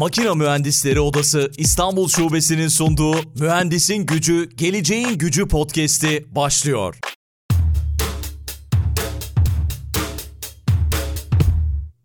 Makina Mühendisleri Odası İstanbul Şubesi'nin sunduğu Mühendisin Gücü, Geleceğin Gücü podcast'i başlıyor.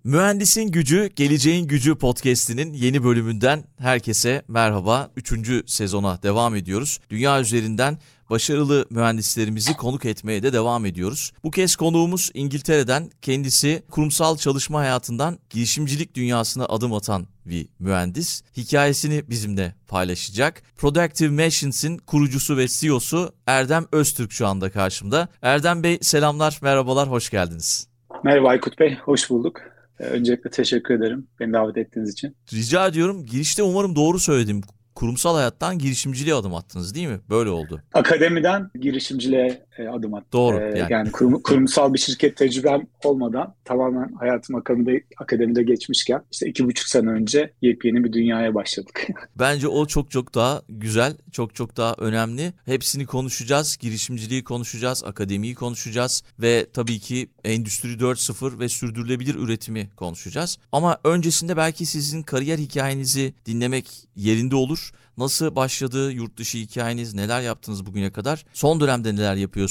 Mühendisin Gücü, Geleceğin Gücü podcast'inin yeni bölümünden herkese merhaba. Üçüncü sezona devam ediyoruz. Dünya üzerinden başarılı mühendislerimizi konuk etmeye de devam ediyoruz. Bu kez konuğumuz İngiltere'den kendisi kurumsal çalışma hayatından girişimcilik dünyasına adım atan bir mühendis. Hikayesini bizimle paylaşacak. Productive Machines'in kurucusu ve CEO'su Erdem Öztürk şu anda karşımda. Erdem Bey selamlar, merhabalar, hoş geldiniz. Merhaba Aykut Bey, hoş bulduk. Öncelikle teşekkür ederim beni davet ettiğiniz için. Rica ediyorum. Girişte umarım doğru söyledim kurumsal hayattan girişimciliğe adım attınız değil mi? Böyle oldu. Akademiden girişimciliğe e, adım attım. Doğru. Ee, yani, yani kurum, kurumsal bir şirket tecrübem olmadan tamamen hayatım akademide, akademide geçmişken işte iki buçuk sene önce yepyeni bir dünyaya başladık. Bence o çok çok daha güzel, çok çok daha önemli. Hepsini konuşacağız. Girişimciliği konuşacağız, akademiyi konuşacağız ve tabii ki Endüstri 4.0 ve sürdürülebilir üretimi konuşacağız. Ama öncesinde belki sizin kariyer hikayenizi dinlemek yerinde olur. Nasıl başladı yurt dışı hikayeniz? Neler yaptınız bugüne kadar? Son dönemde neler yapıyorsunuz?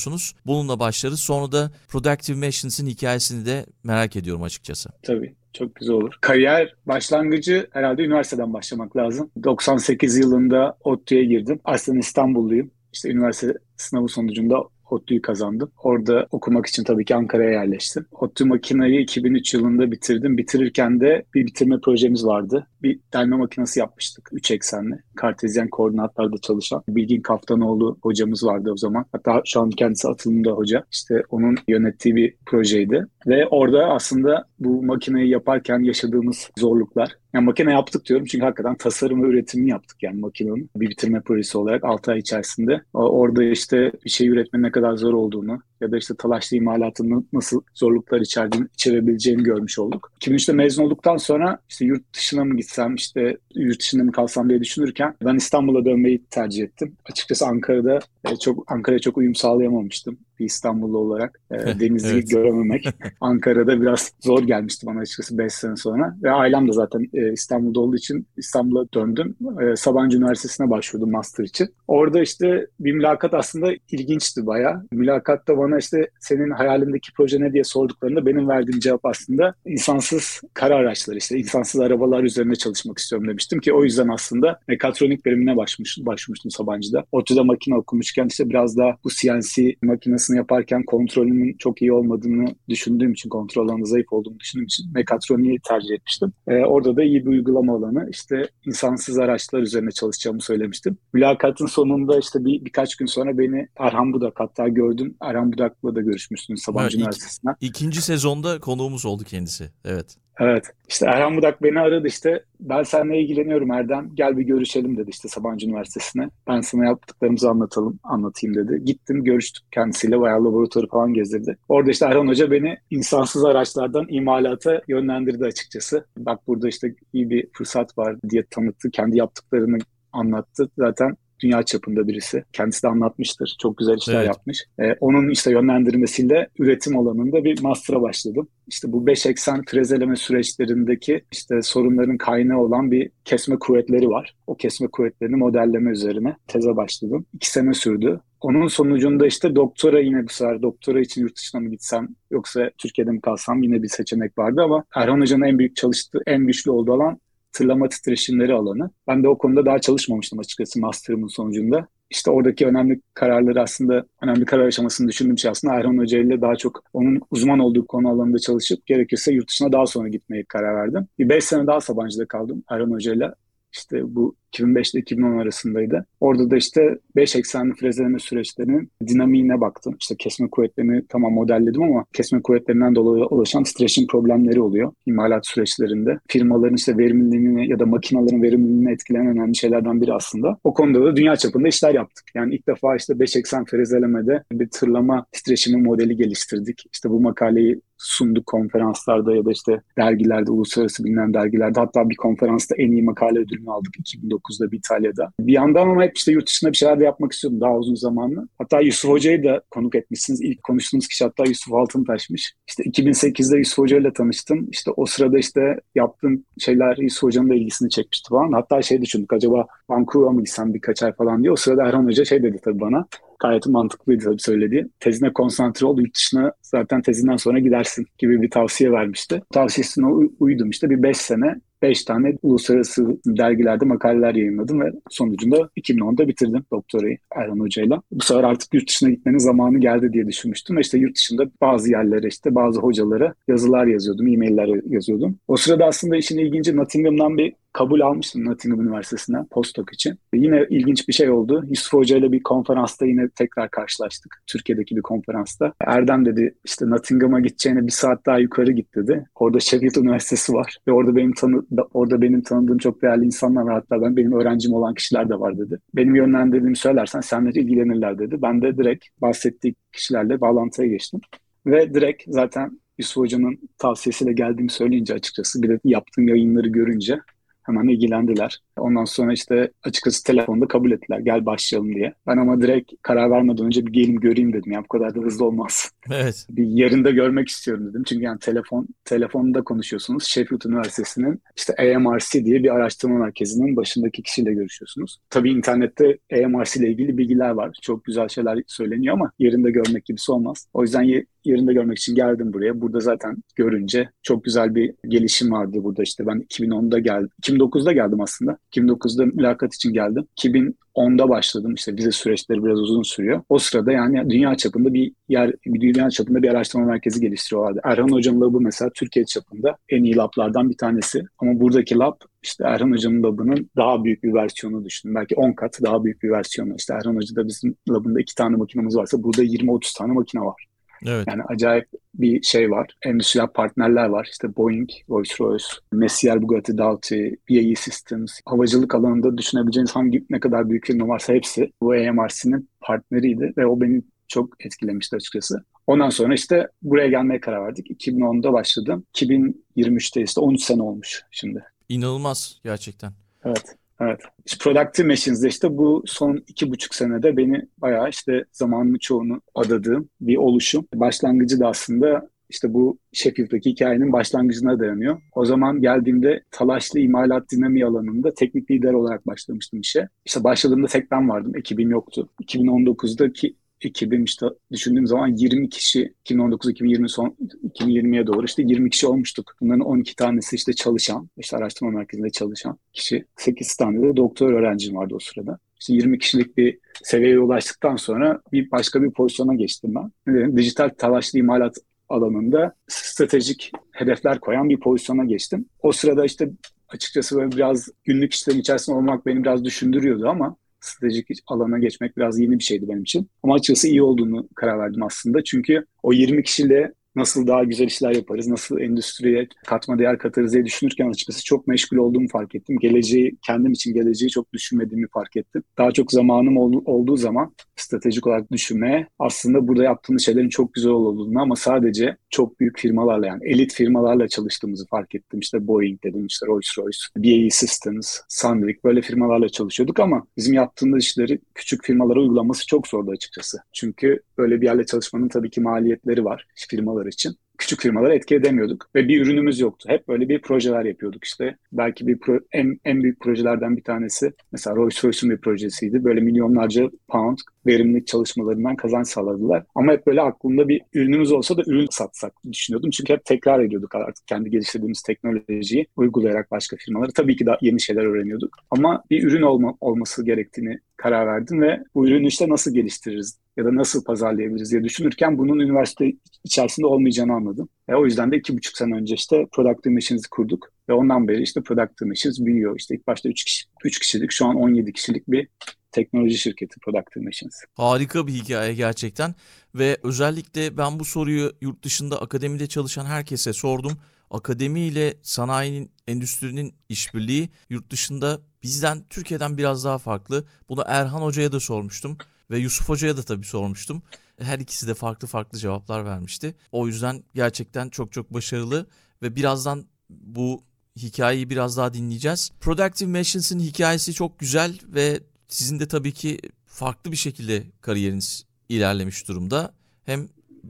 Bununla başlarız. Sonra da Productive Machines'in hikayesini de merak ediyorum açıkçası. Tabii. Çok güzel olur. Kariyer başlangıcı herhalde üniversiteden başlamak lazım. 98 yılında ODTÜ'ye girdim. Aslında İstanbulluyum. İşte üniversite sınavı sonucunda ODTÜ'yü kazandım. Orada okumak için tabii ki Ankara'ya yerleştim. ODTÜ makinayı 2003 yılında bitirdim. Bitirirken de bir bitirme projemiz vardı. Bir delme makinesi yapmıştık. 3 eksenli. Kartezyen koordinatlarda çalışan Bilgin Kaftanoğlu hocamız vardı o zaman. Hatta şu an kendisi atılımda hoca. İşte onun yönettiği bir projeydi. Ve orada aslında bu makineyi yaparken yaşadığımız zorluklar. Yani makine yaptık diyorum çünkü hakikaten tasarım ve üretimini yaptık yani makinenin bir bitirme projesi olarak 6 ay içerisinde. Orada işte bir şey üretmenin ne kadar zor olduğunu, ya da işte talaşlı imalatının nasıl zorluklar içerdiğini, içerebileceğini görmüş olduk. 2003'te mezun olduktan sonra işte yurt dışına mı gitsem, işte yurt dışında mı kalsam diye düşünürken ben İstanbul'a dönmeyi tercih ettim. Açıkçası Ankara'da e, çok Ankara'ya çok uyum sağlayamamıştım bir İstanbullu olarak. E, denizi evet. görememek Ankara'da biraz zor gelmişti bana açıkçası 5 sene sonra. Ve ailem de zaten e, İstanbul'da olduğu için İstanbul'a döndüm. Sabancı Üniversitesi'ne başvurdum master için. Orada işte bir mülakat aslında ilginçti bayağı. Mülakatta bana işte senin hayalindeki proje ne diye sorduklarında benim verdiğim cevap aslında insansız kara araçları işte insansız arabalar üzerine çalışmak istiyorum demiştim ki o yüzden aslında mekatronik bölümüne başmış, başvurmuştum Sabancı'da. ODTÜ'de makine okumuşken işte biraz daha bu CNC makinesini yaparken kontrolümün çok iyi olmadığını düşündüğüm için, kontrol alanı zayıf olduğunu düşündüğüm için mekatroniği tercih etmiştim. Ee, orada da iyi bir uygulama alanı işte insansız araçlar üzerine çalışacağımı söylemiştim. Mülakatın sonunda işte bir birkaç gün sonra beni Erhan Budak hatta gördüm. Erhan Budak'la da görüşmüştünüz Sabancı evet, Üniversitesi'nden. İkinci sezonda konuğumuz oldu kendisi. Evet. Evet. İşte Erhan Budak beni aradı işte. Ben seninle ilgileniyorum Erdem. Gel bir görüşelim dedi işte Sabancı Üniversitesi'ne. Ben sana yaptıklarımızı anlatalım, anlatayım dedi. Gittim görüştük kendisiyle. Bayağı laboratuvarı falan gezdirdi. Orada işte Erhan Hoca beni insansız araçlardan imalata yönlendirdi açıkçası. Bak burada işte iyi bir fırsat var diye tanıttı. Kendi yaptıklarını anlattı. Zaten dünya çapında birisi. Kendisi de anlatmıştır. Çok güzel işler evet. yapmış. Ee, onun işte yönlendirmesiyle üretim alanında bir master'a başladım. İşte bu 5 eksen frezeleme süreçlerindeki işte sorunların kaynağı olan bir kesme kuvvetleri var. O kesme kuvvetlerini modelleme üzerine teze başladım. İki sene sürdü. Onun sonucunda işte doktora yine bu sefer doktora için yurt dışına mı gitsem yoksa Türkiye'de mi kalsam yine bir seçenek vardı ama Erhan Hoca'nın en büyük çalıştığı, en güçlü olduğu alan tırlama titreşimleri alanı. Ben de o konuda daha çalışmamıştım açıkçası master'ımın sonucunda. İşte oradaki önemli kararları aslında önemli karar aşamasını düşündüğüm şey aslında Erhan Hoca ile daha çok onun uzman olduğu konu alanında çalışıp gerekirse yurt dışına daha sonra gitmeye karar verdim. Bir 5 sene daha Sabancı'da kaldım Erhan Hoca ile. İşte bu 2005 ile 2010 arasındaydı. Orada da işte 5 eksenli frezeleme süreçlerinin dinamiğine baktım. İşte kesme kuvvetlerini tamam modelledim ama kesme kuvvetlerinden dolayı oluşan titreşim problemleri oluyor imalat süreçlerinde. Firmaların işte verimliliğini ya da makinaların verimliliğini etkileyen önemli şeylerden biri aslında. O konuda da dünya çapında işler yaptık. Yani ilk defa işte 5 eksen frezelemede bir tırlama titreşimi modeli geliştirdik. İşte bu makaleyi sunduk konferanslarda ya da işte dergilerde, uluslararası bilinen dergilerde. Hatta bir konferansta en iyi makale ödülünü aldık 2009'da bir İtalya'da. Bir yandan ama hep işte yurt dışında bir şeyler de yapmak istiyordum daha uzun zamanlı. Hatta Yusuf Hoca'yı da konuk etmişsiniz. İlk konuştuğunuz kişi hatta Yusuf Altıntaş'mış. İşte 2008'de Yusuf Hoca ile tanıştım. İşte o sırada işte yaptığım şeyler Yusuf Hoca'nın da ilgisini çekmişti falan. Hatta şey düşündük acaba Vancouver'a mı gitsem birkaç ay falan diye. O sırada Erhan Hoca şey dedi tabii bana gayet mantıklıydı tabii söylediği. Tezine konsantre ol, yurt dışına zaten tezinden sonra gidersin gibi bir tavsiye vermişti. Tavsiyesine uydum işte bir 5 sene 5 tane uluslararası dergilerde makaleler yayınladım ve sonucunda 2010'da bitirdim doktorayı Erhan Hoca'yla. Bu sefer artık yurt dışına gitmenin zamanı geldi diye düşünmüştüm. Ve işte yurt dışında bazı yerlere işte bazı hocalara yazılar yazıyordum, e-mailler yazıyordum. O sırada aslında işin ilginci Nottingham'dan bir kabul almıştım Nottingham Üniversitesi'nden postdoc için. Yine ilginç bir şey oldu. Yusuf Hoca ile bir konferansta yine tekrar karşılaştık. Türkiye'deki bir konferansta. Erdem dedi işte Nottingham'a gideceğine bir saat daha yukarı git dedi. Orada Sheffield Üniversitesi var ve orada benim tanı orada benim tanıdığım çok değerli insanlar var. Hatta ben benim öğrencim olan kişiler de var dedi. Benim yönlendirdiğimi söylersen seninle ilgilenirler dedi. Ben de direkt bahsettiği kişilerle bağlantıya geçtim. Ve direkt zaten Yusuf Hoca'nın tavsiyesiyle geldiğimi söyleyince açıkçası bir de yaptığım yayınları görünce hemen ilgilendiler. Ondan sonra işte açıkçası telefonda kabul ettiler gel başlayalım diye. Ben ama direkt karar vermeden önce bir gelin göreyim dedim. Ya bu kadar da hızlı olmaz. Evet. Bir yerinde görmek istiyorum dedim. Çünkü yani telefon telefonda konuşuyorsunuz. Sheffield Üniversitesi'nin işte AMRC diye bir araştırma merkezinin başındaki kişiyle görüşüyorsunuz. Tabii internette AMRC ile ilgili bilgiler var. Çok güzel şeyler söyleniyor ama yerinde görmek gibisi olmaz. O yüzden yerinde görmek için geldim buraya. Burada zaten görünce çok güzel bir gelişim vardı burada işte ben 2010'da geldim. 2009'da geldim aslında. 2009'da mülakat için geldim. 2010'da başladım. İşte vize süreçleri biraz uzun sürüyor. O sırada yani dünya çapında bir yer, bir dünya çapında bir araştırma merkezi geliştiriyorlardı. Erhan Hoca'nın labı mesela Türkiye çapında en iyi lablardan bir tanesi. Ama buradaki lab işte Erhan Hoca'nın labının daha büyük bir versiyonu düşünün. Belki 10 kat daha büyük bir versiyonu. İşte Erhan Hoca'da bizim labında iki tane makinamız varsa burada 20-30 tane makine var. Evet. Yani acayip bir şey var. Endüstriyel partnerler var. İşte Boeing, Rolls-Royce, Messier, Bugatti, Dauti, BAE Systems. Havacılık alanında düşünebileceğiniz hangi ne kadar büyük firma varsa hepsi bu AMRC'nin partneriydi ve o beni çok etkilemişti açıkçası. Ondan sonra işte buraya gelmeye karar verdik. 2010'da başladım. 2023'te işte 13 sene olmuş şimdi. İnanılmaz gerçekten. Evet. Evet. İşte Productive Machines'de işte bu son iki buçuk senede beni bayağı işte zamanımı çoğunu adadığım bir oluşum. Başlangıcı da aslında işte bu Sheffield'daki hikayenin başlangıcına dayanıyor. O zaman geldiğimde talaşlı imalat dinamiği alanında teknik lider olarak başlamıştım işe. İşte başladığımda tek ben vardım, ekibim yoktu. 2019'daki ekibim işte düşündüğüm zaman 20 kişi 2019-2020 son 2020'ye doğru işte 20 kişi olmuştuk. Bunların 12 tanesi işte çalışan, işte araştırma merkezinde çalışan kişi. 8 tane de doktor öğrencim vardı o sırada. İşte 20 kişilik bir seviyeye ulaştıktan sonra bir başka bir pozisyona geçtim ben. Ne dedim? Dijital talaşlı imalat alanında stratejik hedefler koyan bir pozisyona geçtim. O sırada işte açıkçası böyle biraz günlük işlerin içerisinde olmak beni biraz düşündürüyordu ama stratejik alana geçmek biraz yeni bir şeydi benim için. Ama açıkçası iyi olduğunu karar verdim aslında. Çünkü o 20 kişiyle nasıl daha güzel işler yaparız, nasıl endüstriye katma değer katarız diye düşünürken açıkçası çok meşgul olduğumu fark ettim. Geleceği, kendim için geleceği çok düşünmediğimi fark ettim. Daha çok zamanım ol, olduğu zaman stratejik olarak düşünmeye aslında burada yaptığımız şeylerin çok güzel olduğunu ama sadece çok büyük firmalarla yani elit firmalarla çalıştığımızı fark ettim. İşte Boeing dedim, işte Rolls-Royce, BAE Systems, Sandvik böyle firmalarla çalışıyorduk ama bizim yaptığımız işleri küçük firmalara uygulaması çok zordu açıkçası. Çünkü böyle bir yerle çalışmanın tabii ki maliyetleri var firmalar için küçük firmalara etki edemiyorduk ve bir ürünümüz yoktu. Hep böyle bir projeler yapıyorduk işte. Belki bir pro, en, en büyük projelerden bir tanesi mesela Rolls-Royce'un bir projesiydi. Böyle milyonlarca pound verimlilik çalışmalarından kazanç sağladılar. Ama hep böyle aklımda bir ürünümüz olsa da ürün satsak düşünüyordum. Çünkü hep tekrar ediyorduk artık kendi geliştirdiğimiz teknolojiyi uygulayarak başka firmaları. Tabii ki daha yeni şeyler öğreniyorduk. Ama bir ürün olma, olması gerektiğini karar verdim ve bu ürünü işte nasıl geliştiririz ya da nasıl pazarlayabiliriz diye düşünürken bunun üniversite içerisinde olmayacağını anladım. E, o yüzden de iki buçuk sene önce işte Productive Machines'i kurduk ve ondan beri işte Productive Machines büyüyor. İşte ilk başta üç kişi, üç kişilik şu an 17 kişilik bir teknoloji şirketi Productive Machines. Harika bir hikaye gerçekten ve özellikle ben bu soruyu yurt dışında akademide çalışan herkese sordum. Akademi ile sanayinin, endüstrinin işbirliği yurt dışında bizden, Türkiye'den biraz daha farklı. Bunu Erhan Hoca'ya da sormuştum ve Yusuf Hoca'ya da tabii sormuştum. Her ikisi de farklı farklı cevaplar vermişti. O yüzden gerçekten çok çok başarılı ve birazdan bu hikayeyi biraz daha dinleyeceğiz. Productive Machines'in hikayesi çok güzel ve sizin de tabii ki farklı bir şekilde kariyeriniz ilerlemiş durumda. Hem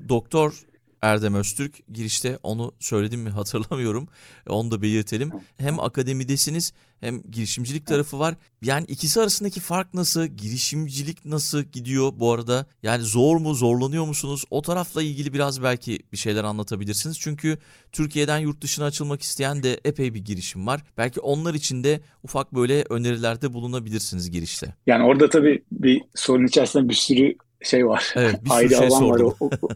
doktor Erdem Öztürk girişte onu söyledim mi hatırlamıyorum. Onu da belirtelim. Hem akademidesiniz hem girişimcilik tarafı var. Yani ikisi arasındaki fark nasıl? Girişimcilik nasıl gidiyor bu arada? Yani zor mu? Zorlanıyor musunuz? O tarafla ilgili biraz belki bir şeyler anlatabilirsiniz. Çünkü Türkiye'den yurt dışına açılmak isteyen de epey bir girişim var. Belki onlar için de ufak böyle önerilerde bulunabilirsiniz girişte. Yani orada tabii bir sorun içerisinde bir sürü şey var. Evet, bir sürü şey sordum. var. O, o,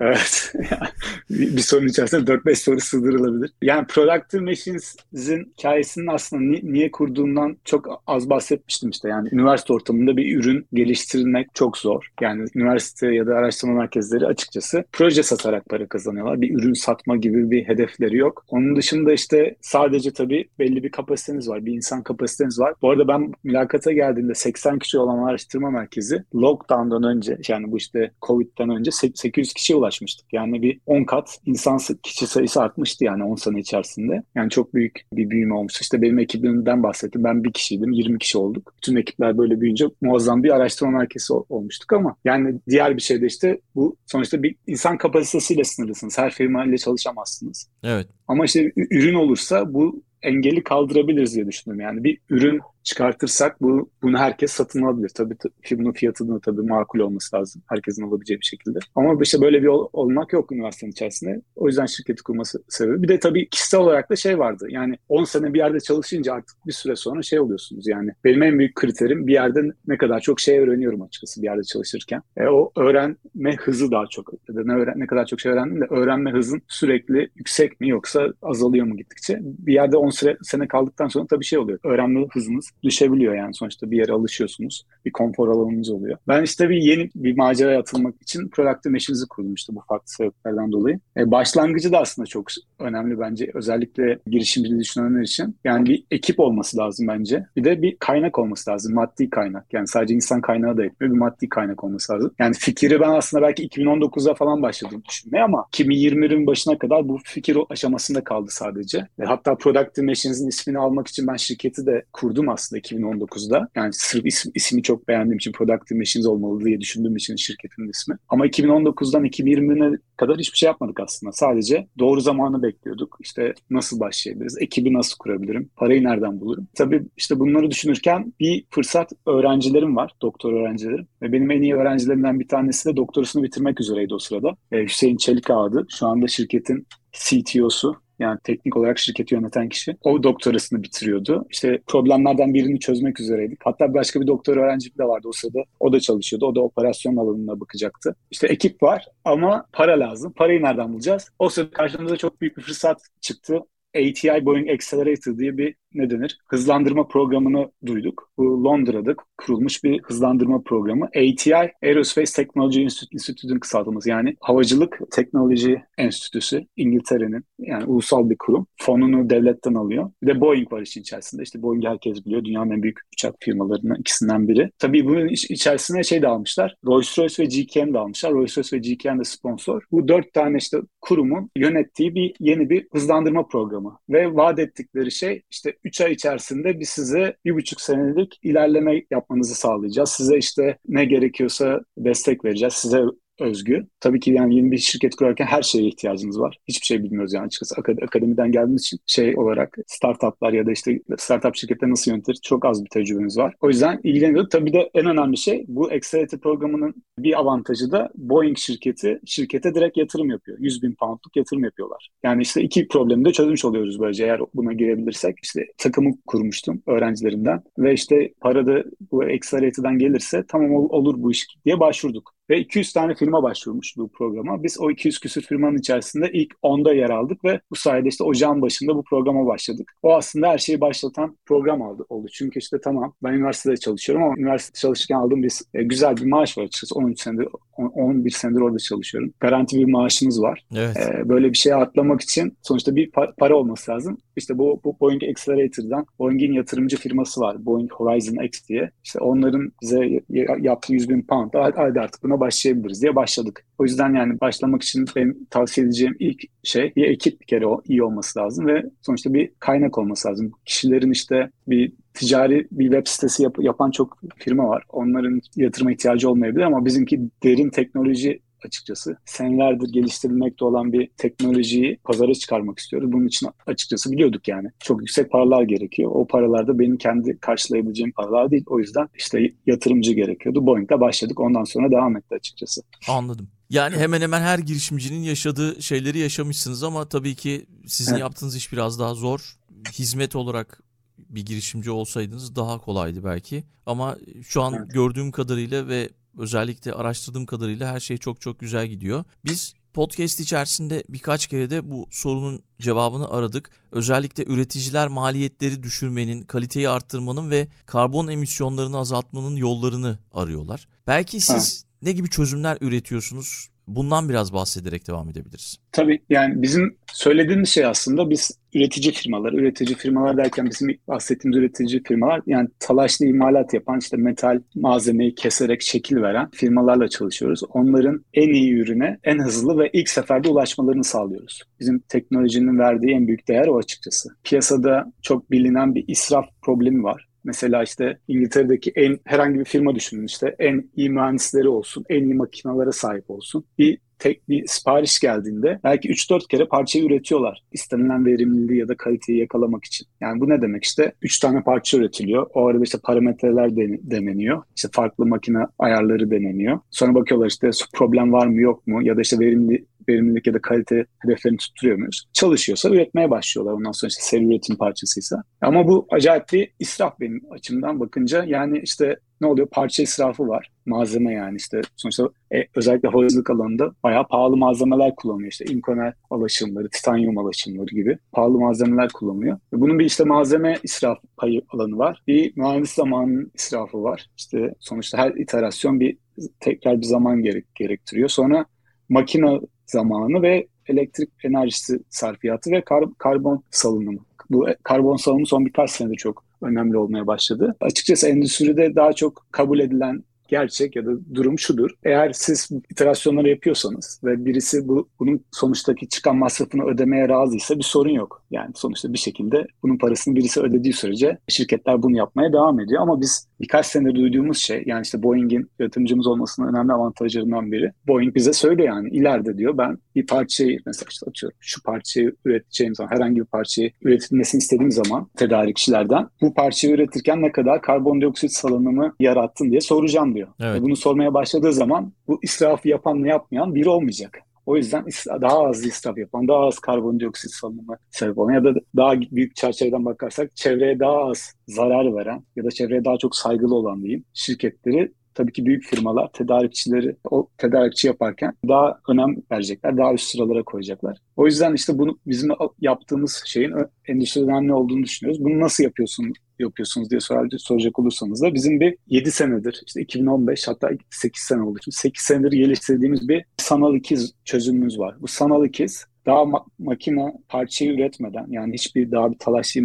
Evet. bir, sorun içerisinde 4-5 soru sığdırılabilir. Yani Productive Machines'in hikayesinin aslında ni, niye kurduğundan çok az bahsetmiştim işte. Yani üniversite ortamında bir ürün geliştirmek çok zor. Yani üniversite ya da araştırma merkezleri açıkçası proje satarak para kazanıyorlar. Bir ürün satma gibi bir hedefleri yok. Onun dışında işte sadece tabii belli bir kapasiteniz var. Bir insan kapasiteniz var. Bu arada ben mülakata geldiğimde 80 kişi olan araştırma merkezi lockdown'dan önce yani bu işte Covid'den önce 800 kişiye ulaşmıştık. Yani bir 10 kat insan kişi sayısı artmıştı yani 10 sene içerisinde. Yani çok büyük bir büyüme olmuş. İşte benim ekibimden bahsettim. Ben bir kişiydim. 20 kişi olduk. Bütün ekipler böyle büyüyünce muazzam bir araştırma merkezi olmuştuk ama yani diğer bir şey de işte bu sonuçta bir insan kapasitesiyle sınırlısınız. Her firma ile çalışamazsınız. Evet. Ama işte ürün olursa bu engeli kaldırabiliriz diye düşündüm. Yani bir ürün çıkartırsak bu bunu herkes satın alabilir. Tabii bunun fiyatının tabii makul olması lazım. Herkesin alabileceği bir şekilde. Ama işte böyle bir ol, olmak yok üniversitenin içerisinde. O yüzden şirketi kurması sebebi. Bir de tabii kişisel olarak da şey vardı. Yani 10 sene bir yerde çalışınca artık bir süre sonra şey oluyorsunuz. Yani benim en büyük kriterim bir yerde ne kadar çok şey öğreniyorum açıkçası bir yerde çalışırken. E, o öğrenme hızı daha çok. Ne, öğren, ne kadar çok şey öğrendim de öğrenme hızın sürekli yüksek mi yoksa azalıyor mu gittikçe? Bir yerde 10 süre, sene kaldıktan sonra tabii şey oluyor. Öğrenme hızınız düşebiliyor yani sonuçta bir yere alışıyorsunuz. Bir konfor alanınız oluyor. Ben işte bir yeni bir maceraya atılmak için Productive Machines'i kurdum işte bu farklı sebeplerden dolayı. E, başlangıcı da aslında çok önemli bence. Özellikle girişimciliği düşünenler için. Yani bir ekip olması lazım bence. Bir de bir kaynak olması lazım. Maddi kaynak. Yani sadece insan kaynağı da etmiyor. Bir maddi kaynak olması lazım. Yani fikri ben aslında belki 2019'da falan başladım düşünmeye ama 2020'nin başına kadar bu fikir aşamasında kaldı sadece. Ve hatta Productive Machines'in ismini almak için ben şirketi de kurdum aslında 2019'da. Yani sırf isim, ismi çok beğendiğim için Productive Machines olmalı diye düşündüğüm için şirketin ismi. Ama 2019'dan 2020'ne kadar hiçbir şey yapmadık aslında. Sadece doğru zamanı bekliyorduk. İşte nasıl başlayabiliriz? Ekibi nasıl kurabilirim? Parayı nereden bulurum? Tabii işte bunları düşünürken bir fırsat öğrencilerim var. Doktor öğrencilerim. Ve benim en iyi öğrencilerimden bir tanesi de doktorasını bitirmek üzereydi o sırada. Ee, Hüseyin Çelik adı. Şu anda şirketin CTO'su yani teknik olarak şirketi yöneten kişi. O doktorasını bitiriyordu. İşte problemlerden birini çözmek üzereydik. Hatta başka bir doktor öğrencim de vardı o sırada. O da çalışıyordu. O da operasyon alanına bakacaktı. İşte ekip var ama para lazım. Parayı nereden bulacağız? O sırada karşımıza çok büyük bir fırsat çıktı. ATI Boeing Accelerator diye bir ne denir? Hızlandırma programını duyduk. Bu Londra'da kurulmuş bir hızlandırma programı. ATI, Aerospace Technology Institute'ün kısaltılması. Yani Havacılık Teknoloji Enstitüsü İngiltere'nin yani ulusal bir kurum. Fonunu devletten alıyor. Bir de Boeing var işin içerisinde. İşte Boeing herkes biliyor. Dünyanın en büyük uçak firmalarından ikisinden biri. Tabii bunun içerisine şey de almışlar. Rolls-Royce ve GKN de almışlar. Rolls-Royce ve GKN de sponsor. Bu dört tane işte kurumun yönettiği bir yeni bir hızlandırma programı. Ve vaat ettikleri şey işte 3 ay içerisinde biz size bir buçuk senelik ilerleme yapmanızı sağlayacağız. Size işte ne gerekiyorsa destek vereceğiz. Size özgü. Tabii ki yani yeni bir şirket kurarken her şeye ihtiyacımız var. Hiçbir şey bilmiyoruz yani açıkçası. akademiden geldiğimiz için şey olarak startuplar ya da işte startup şirketler nasıl yönetilir çok az bir tecrübemiz var. O yüzden ilgileniyorduk. Tabii de en önemli şey bu Accelerator programının bir avantajı da Boeing şirketi şirkete direkt yatırım yapıyor. 100 bin poundluk yatırım yapıyorlar. Yani işte iki problemi de çözmüş oluyoruz böylece eğer buna girebilirsek. İşte takımı kurmuştum öğrencilerimden ve işte para da bu Accelerator'dan gelirse tamam olur bu iş diye başvurduk. Ve 200 tane firma başvurmuş bu programa. Biz o 200 küsür firmanın içerisinde ilk 10'da yer aldık ve bu sayede işte ocağın başında bu programa başladık. O aslında her şeyi başlatan program aldı, oldu. Çünkü işte tamam ben üniversitede çalışıyorum ama üniversitede çalışırken aldığım bir e, güzel bir maaş var açıkçası. 13 senedir, 11 senedir orada çalışıyorum. Garanti bir maaşımız var. Evet. E, böyle bir şeye atlamak için sonuçta bir para olması lazım. İşte bu, bu Boeing Accelerator'dan Boeing'in yatırımcı firması var. Boeing Horizon X diye. İşte onların bize yaptığı 100 bin pound. Hadi artık buna sonra başlayabiliriz diye başladık. O yüzden yani başlamak için benim tavsiye edeceğim ilk şey bir ekip bir kere iyi olması lazım ve sonuçta bir kaynak olması lazım. Kişilerin işte bir ticari bir web sitesi yap- yapan çok firma var. Onların yatırıma ihtiyacı olmayabilir ama bizimki derin teknoloji açıkçası. Senelerdir geliştirilmekte olan bir teknolojiyi pazara çıkarmak istiyoruz. Bunun için açıkçası biliyorduk yani. Çok yüksek paralar gerekiyor. O paralar da benim kendi karşılayabileceğim paralar değil. O yüzden işte yatırımcı gerekiyordu. Boeing'de başladık. Ondan sonra devam etti açıkçası. Anladım. Yani hemen hemen her girişimcinin yaşadığı şeyleri yaşamışsınız ama tabii ki sizin Evet. yaptığınız iş biraz daha zor. Hizmet olarak bir girişimci olsaydınız daha kolaydı belki. Ama şu an Evet. gördüğüm kadarıyla ve özellikle araştırdığım kadarıyla her şey çok çok güzel gidiyor. Biz podcast içerisinde birkaç kere de bu sorunun cevabını aradık. Özellikle üreticiler maliyetleri düşürmenin, kaliteyi arttırmanın ve karbon emisyonlarını azaltmanın yollarını arıyorlar. Belki siz ne gibi çözümler üretiyorsunuz? Bundan biraz bahsederek devam edebiliriz. Tabii yani bizim söylediğimiz şey aslında biz üretici firmalar, üretici firmalar derken bizim bahsettiğimiz üretici firmalar yani talaşlı imalat yapan işte metal malzemeyi keserek şekil veren firmalarla çalışıyoruz. Onların en iyi ürüne en hızlı ve ilk seferde ulaşmalarını sağlıyoruz. Bizim teknolojinin verdiği en büyük değer o açıkçası. Piyasada çok bilinen bir israf problemi var. Mesela işte İngiltere'deki en herhangi bir firma düşünün işte en iyi mühendisleri olsun, en iyi makinalara sahip olsun. Bir tek bir sipariş geldiğinde belki 3-4 kere parçayı üretiyorlar. İstenilen verimliliği ya da kaliteyi yakalamak için. Yani bu ne demek işte? 3 tane parça üretiliyor. O arada işte parametreler den- deneniyor. İşte farklı makine ayarları deneniyor. Sonra bakıyorlar işte problem var mı yok mu ya da işte verimli verimlilik ya da kalite hedeflerini tutturuyor muyuz? Çalışıyorsa üretmeye başlıyorlar. Ondan sonra işte seri üretim parçasıysa. Ama bu acayip bir israf benim açımdan bakınca. Yani işte ne oluyor? Parça israfı var. Malzeme yani işte sonuçta e, özellikle havacılık alanında bayağı pahalı malzemeler kullanıyor. İşte Inconel alaşımları, titanyum alaşımları gibi pahalı malzemeler kullanılıyor. Ve bunun bir işte malzeme israf payı alanı var. Bir mühendis zamanının israfı var. İşte sonuçta her iterasyon bir tekrar bir zaman gerek, gerektiriyor. Sonra makine zamanı ve elektrik enerjisi sarfiyatı ve kar- karbon salınımı. Bu karbon salınımı son birkaç senedir çok önemli olmaya başladı. Açıkçası endüstride daha çok kabul edilen gerçek ya da durum şudur. Eğer siz iterasyonları yapıyorsanız ve birisi bu bunun sonuçtaki çıkan masrafını ödemeye razıysa bir sorun yok. Yani sonuçta bir şekilde bunun parasını birisi ödediği sürece şirketler bunu yapmaya devam ediyor. Ama biz birkaç senedir duyduğumuz şey yani işte Boeing'in yatırımcımız olmasının önemli avantajlarından biri. Boeing bize söylüyor yani ileride diyor ben bir parçayı mesela işte atıyorum şu parçayı üreteceğim zaman herhangi bir parçayı üretilmesini istediğim zaman tedarikçilerden bu parçayı üretirken ne kadar karbondioksit salınımı yarattın diye soracağım diyor. Evet. Ve bunu sormaya başladığı zaman bu israfı yapan ve yapmayan biri olmayacak. O yüzden daha az israf yapan, daha az karbondioksit salınımı sebep olan ya da daha büyük çerçeveden bakarsak çevreye daha az zarar veren ya da çevreye daha çok saygılı olan diyeyim şirketleri tabii ki büyük firmalar tedarikçileri o tedarikçi yaparken daha önem verecekler, daha üst sıralara koyacaklar. O yüzden işte bunu bizim yaptığımız şeyin ö- endüstride önemli olduğunu düşünüyoruz. Bunu nasıl yapıyorsun yapıyorsunuz diye soracak olursanız da bizim bir 7 senedir işte 2015 hatta 8 sene oldu. Şimdi 8 senedir geliştirdiğimiz bir sanal ikiz çözümümüz var. Bu sanal ikiz daha ma- makine parçayı üretmeden yani hiçbir daha bir talaşlı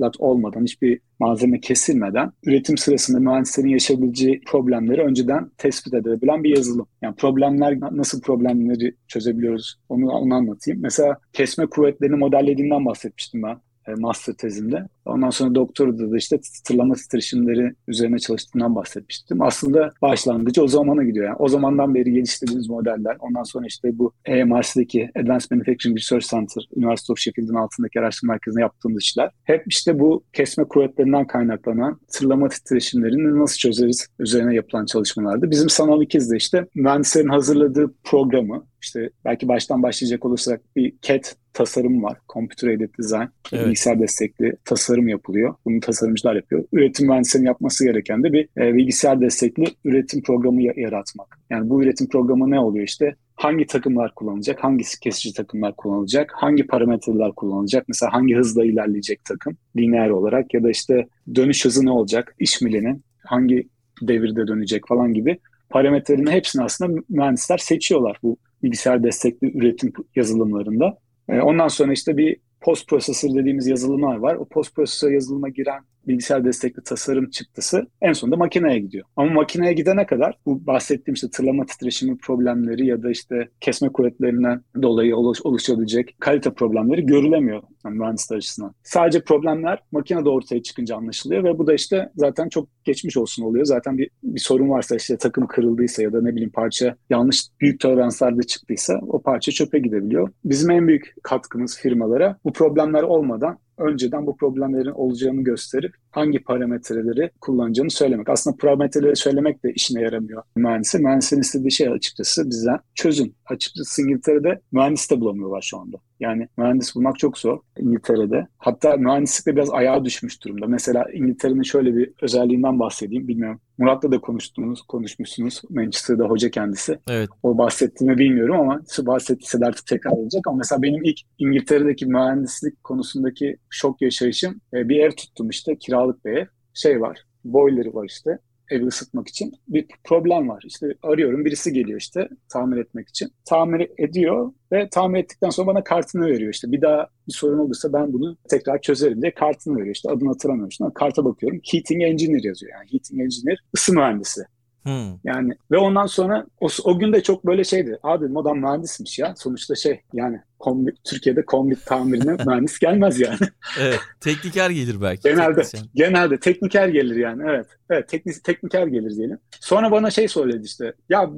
imalat olmadan hiçbir malzeme kesilmeden üretim sırasında mühendislerin yaşayabileceği problemleri önceden tespit edebilen bir yazılım. Yani problemler nasıl problemleri çözebiliyoruz onu, onu anlatayım. Mesela kesme kuvvetlerini modellediğinden bahsetmiştim ben master tezimde. Ondan sonra doktorada da işte tırlama titreşimleri üzerine çalıştığından bahsetmiştim. Aslında başlangıcı o zamana gidiyor. Yani o zamandan beri geliştirdiğimiz modeller. Ondan sonra işte bu EMRC'deki Advanced Manufacturing Research Center, University of Sheffield'in altındaki araştırma merkezinde yaptığımız işler. Hep işte bu kesme kuvvetlerinden kaynaklanan tırlama titreşimlerini nasıl çözeriz üzerine yapılan çalışmalardı. Bizim sanal ikiz de işte mühendislerin hazırladığı programı, işte belki baştan başlayacak olursak bir CAD tasarım var. Computer Aided Design. Evet. Bilgisayar destekli tasarım yapılıyor. Bunu tasarımcılar yapıyor. Üretim mühendislerinin yapması gereken de bir e, bilgisayar destekli üretim programı ya- yaratmak. Yani bu üretim programı ne oluyor işte? Hangi takımlar kullanılacak? Hangi kesici takımlar kullanılacak? Hangi parametreler kullanılacak? Mesela hangi hızla ilerleyecek takım? Lineer olarak ya da işte dönüş hızı ne olacak? İş milinin hangi devirde dönecek falan gibi parametrelerin hepsini aslında mühendisler seçiyorlar bu bilgisayar destekli üretim yazılımlarında. E, ondan sonra işte bir post processor dediğimiz yazılımlar var. O post processor yazılıma giren bilgisayar destekli tasarım çıktısı en sonunda makineye gidiyor. Ama makineye gidene kadar bu bahsettiğim işte tırlama titreşimi problemleri ya da işte kesme kuvvetlerinden dolayı oluş, oluşabilecek kalite problemleri görülemiyor yani mühendisler açısından. Sadece problemler makinede ortaya çıkınca anlaşılıyor ve bu da işte zaten çok geçmiş olsun oluyor. Zaten bir, bir sorun varsa işte takım kırıldıysa ya da ne bileyim parça yanlış büyük toleranslarda çıktıysa o parça çöpe gidebiliyor. Bizim en büyük katkımız firmalara bu problemler olmadan önceden bu problemlerin olacağını gösterip hangi parametreleri kullanacağını söylemek. Aslında parametreleri söylemek de işine yaramıyor mühendisin. Mühendisin istediği şey açıkçası bizden çözün. Açıkçası İngiltere'de mühendis de bulamıyorlar şu anda. Yani mühendis bulmak çok zor İngiltere'de. Hatta mühendislik de biraz ayağa düşmüş durumda. Mesela İngiltere'nin şöyle bir özelliğinden bahsedeyim. Bilmiyorum. Murat'la da konuştunuz, konuşmuşsunuz. Manchester'da hoca kendisi. Evet. O bahsettiğimi bilmiyorum ama bahsettiyse de artık tekrar olacak. Ama mesela benim ilk İngiltere'deki mühendislik konusundaki şok yaşayışım e, bir ev tuttum işte kiralık bir ev. Şey var, boiler'ı var işte evi ısıtmak için bir problem var. İşte arıyorum birisi geliyor işte tamir etmek için. Tamir ediyor ve tamir ettikten sonra bana kartını veriyor işte. Bir daha bir sorun olursa ben bunu tekrar çözerim diye kartını veriyor işte. Adını hatırlamıyorum işte. Karta bakıyorum. Heating Engineer yazıyor yani. Heating Engineer ısı mühendisi. Hmm. Yani ve ondan sonra o, o gün de çok böyle şeydi. Abi modern mühendismiş ya. Sonuçta şey yani kombi, Türkiye'de kombi tamirine mühendis gelmez yani. evet. Tekniker gelir belki. Genelde teknisyen. genelde tekniker gelir yani. Evet. Evet teknik, tekniker gelir diyelim. Sonra bana şey söyledi işte. Ya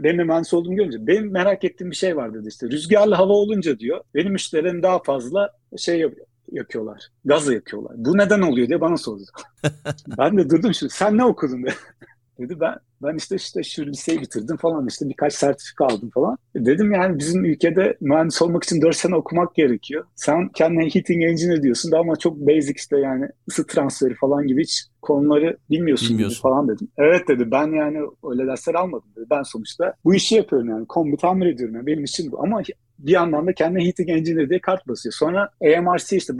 benim de mühendis olduğumu görünce benim merak ettiğim bir şey var dedi işte. Rüzgarlı hava olunca diyor benim müşterilerim daha fazla şey yapıyor yakıyorlar. Gazla yakıyorlar. Bu neden oluyor diye bana sordu. ben de durdum şu. Sen ne okudun dedi. Dedi ben ben işte işte şu liseyi bitirdim falan işte birkaç sertifika aldım falan. E dedim yani bizim ülkede mühendis olmak için 4 sene okumak gerekiyor. Sen kendine heating engineer diyorsun da ama çok basic işte yani ısı transferi falan gibi hiç konuları bilmiyorsun, bilmiyorsun. falan dedim. Evet dedi ben yani öyle dersler almadım dedi. Ben sonuçta bu işi yapıyorum yani kombi tamir ediyorum yani benim için bu. Ama bir yandan da kendine Heating Engineer diye kart basıyor. Sonra AMRC işte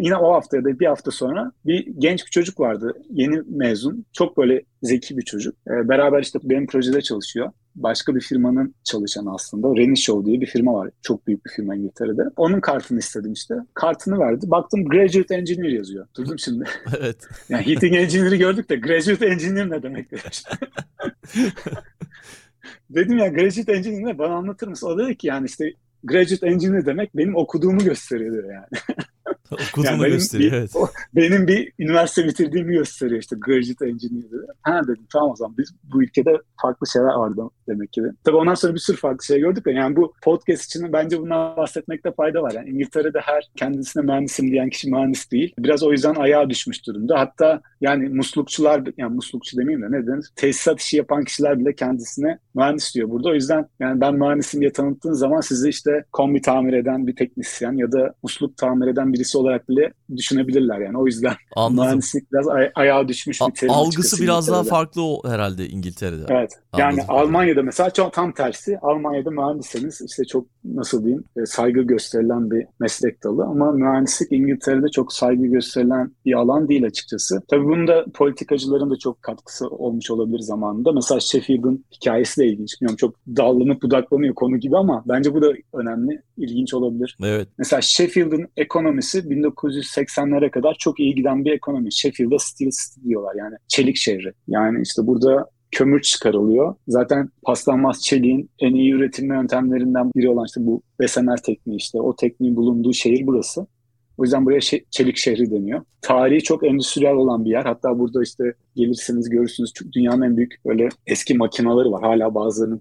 yine o hafta ya da bir hafta sonra bir genç bir çocuk vardı. Yeni mezun. Çok böyle zeki bir çocuk. Ee, beraber işte benim projede çalışıyor. Başka bir firmanın çalışanı aslında. Renishow diye bir firma var. Çok büyük bir firma İngiltere'de. Onun kartını istedim işte. Kartını verdi. Baktım Graduate Engineer yazıyor. Durdum şimdi. evet. Yani Heating Engineer'ı gördük de Graduate Engineer ne demek? Dedim ya Graduate Engineer ne? Bana anlatır mısın? O dedi ki yani işte graduate engineer demek benim okuduğumu gösteriyor yani. Okuduğunu yani gösteriyor bir, evet. O, benim bir üniversite bitirdiğimi gösteriyor işte graduate engineer dedi. Ha dedim tamam o zaman biz bu ülkede farklı şeyler vardı demek ki. Tabii ondan sonra bir sürü farklı şey gördük ya. Yani bu podcast için bence bundan bahsetmekte fayda var. Yani İngiltere'de her kendisine mühendisim diyen kişi mühendis değil. Biraz o yüzden ayağa düşmüş durumda. Hatta yani muslukçular, yani muslukçu demeyeyim de ne denir? Tesisat işi yapan kişiler bile kendisine mühendis diyor burada. O yüzden yani ben mühendisim diye tanıttığın zaman sizi işte kombi tamir eden bir teknisyen ya da musluk tamir eden birisi olarak bile düşünebilirler yani. O yüzden Anladım. mühendislik biraz ay- ayağa düşmüş bir terim. Algısı biraz daha farklı o herhalde İngiltere'de. Evet. Anladım. Yani Almanya'da mesela çok tam tersi. Almanya'da mühendisseniz işte çok nasıl diyeyim e, saygı gösterilen bir meslek dalı ama mühendislik İngiltere'de çok saygı gösterilen bir alan değil açıkçası. Tabii bunun da politikacıların da çok katkısı olmuş olabilir zamanında. Mesela Sheffield'ın hikayesi de ilginç. Bilmiyorum çok dallanıp budaklanıyor konu gibi ama bence bu da önemli, ilginç olabilir. Evet. Mesela Sheffield'ın ekonomisi 1980'lere kadar çok iyi giden bir ekonomi. Sheffield'a Steel City diyorlar yani çelik şehri. Yani işte burada kömür çıkarılıyor. Zaten paslanmaz çeliğin en iyi üretim yöntemlerinden biri olan işte bu Bessemer tekniği işte o tekniğin bulunduğu şehir burası. O yüzden buraya şe- çelik şehri deniyor. Tarihi çok endüstriyel olan bir yer. Hatta burada işte gelirseniz görürsünüz dünyanın en büyük böyle eski makinaları var. Hala bazılarını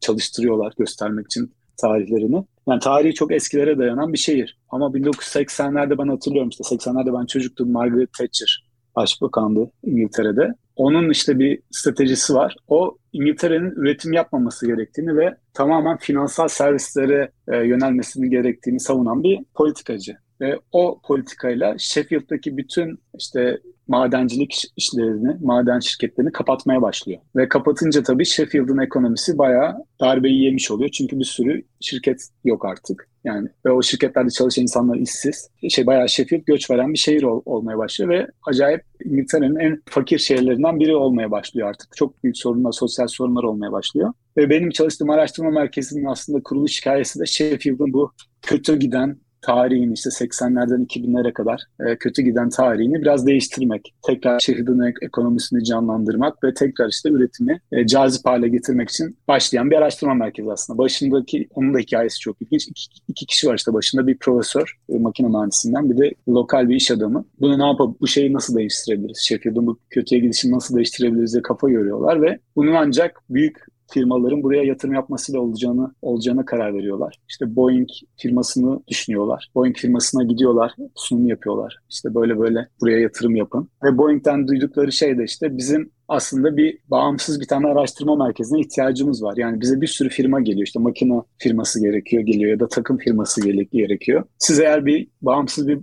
çalıştırıyorlar göstermek için tarihlerini. Yani tarihi çok eskilere dayanan bir şehir. Ama 1980'lerde ben hatırlıyorum işte 80'lerde ben çocuktum Margaret Thatcher başbakandı İngiltere'de. Onun işte bir stratejisi var. O İngiltere'nin üretim yapmaması gerektiğini ve tamamen finansal servislere e, yönelmesini gerektiğini savunan bir politikacı. Ve o politikayla Sheffield'daki bütün işte madencilik işlerini, maden şirketlerini kapatmaya başlıyor. Ve kapatınca tabii Sheffield'ın ekonomisi bayağı darbeyi yemiş oluyor. Çünkü bir sürü şirket yok artık. Yani ve o şirketlerde çalışan insanlar işsiz. Şey bayağı Sheffield göç veren bir şehir ol, olmaya başlıyor ve acayip İngiltere'nin en fakir şehirlerinden biri olmaya başlıyor artık. Çok büyük sorunlar, sosyal sorunlar olmaya başlıyor. Ve benim çalıştığım araştırma merkezinin aslında kuruluş hikayesi de Sheffield'ın bu kötü giden tarihini işte 80'lerden 2000'lere kadar e, kötü giden tarihini biraz değiştirmek. Tekrar şehrin ekonomisini canlandırmak ve tekrar işte üretimi e, cazip hale getirmek için başlayan bir araştırma merkezi aslında. Başındaki onun da hikayesi çok ilginç. İki, iki kişi var işte başında bir profesör, e, makine mühendisinden bir de lokal bir iş adamı. Bunu ne yapıp bu şeyi nasıl değiştirebiliriz? Sheffield'ın bu kötüye gidişini nasıl değiştirebiliriz diye kafa yoruyorlar ve bunun ancak büyük firmaların buraya yatırım yapmasıyla olacağını olacağına karar veriyorlar. İşte Boeing firmasını düşünüyorlar. Boeing firmasına gidiyorlar, sunum yapıyorlar. İşte böyle böyle buraya yatırım yapın. Ve Boeing'den duydukları şey de işte bizim aslında bir bağımsız bir tane araştırma merkezine ihtiyacımız var. Yani bize bir sürü firma geliyor. İşte makine firması gerekiyor, geliyor ya da takım firması gerekiyor. Siz eğer bir bağımsız bir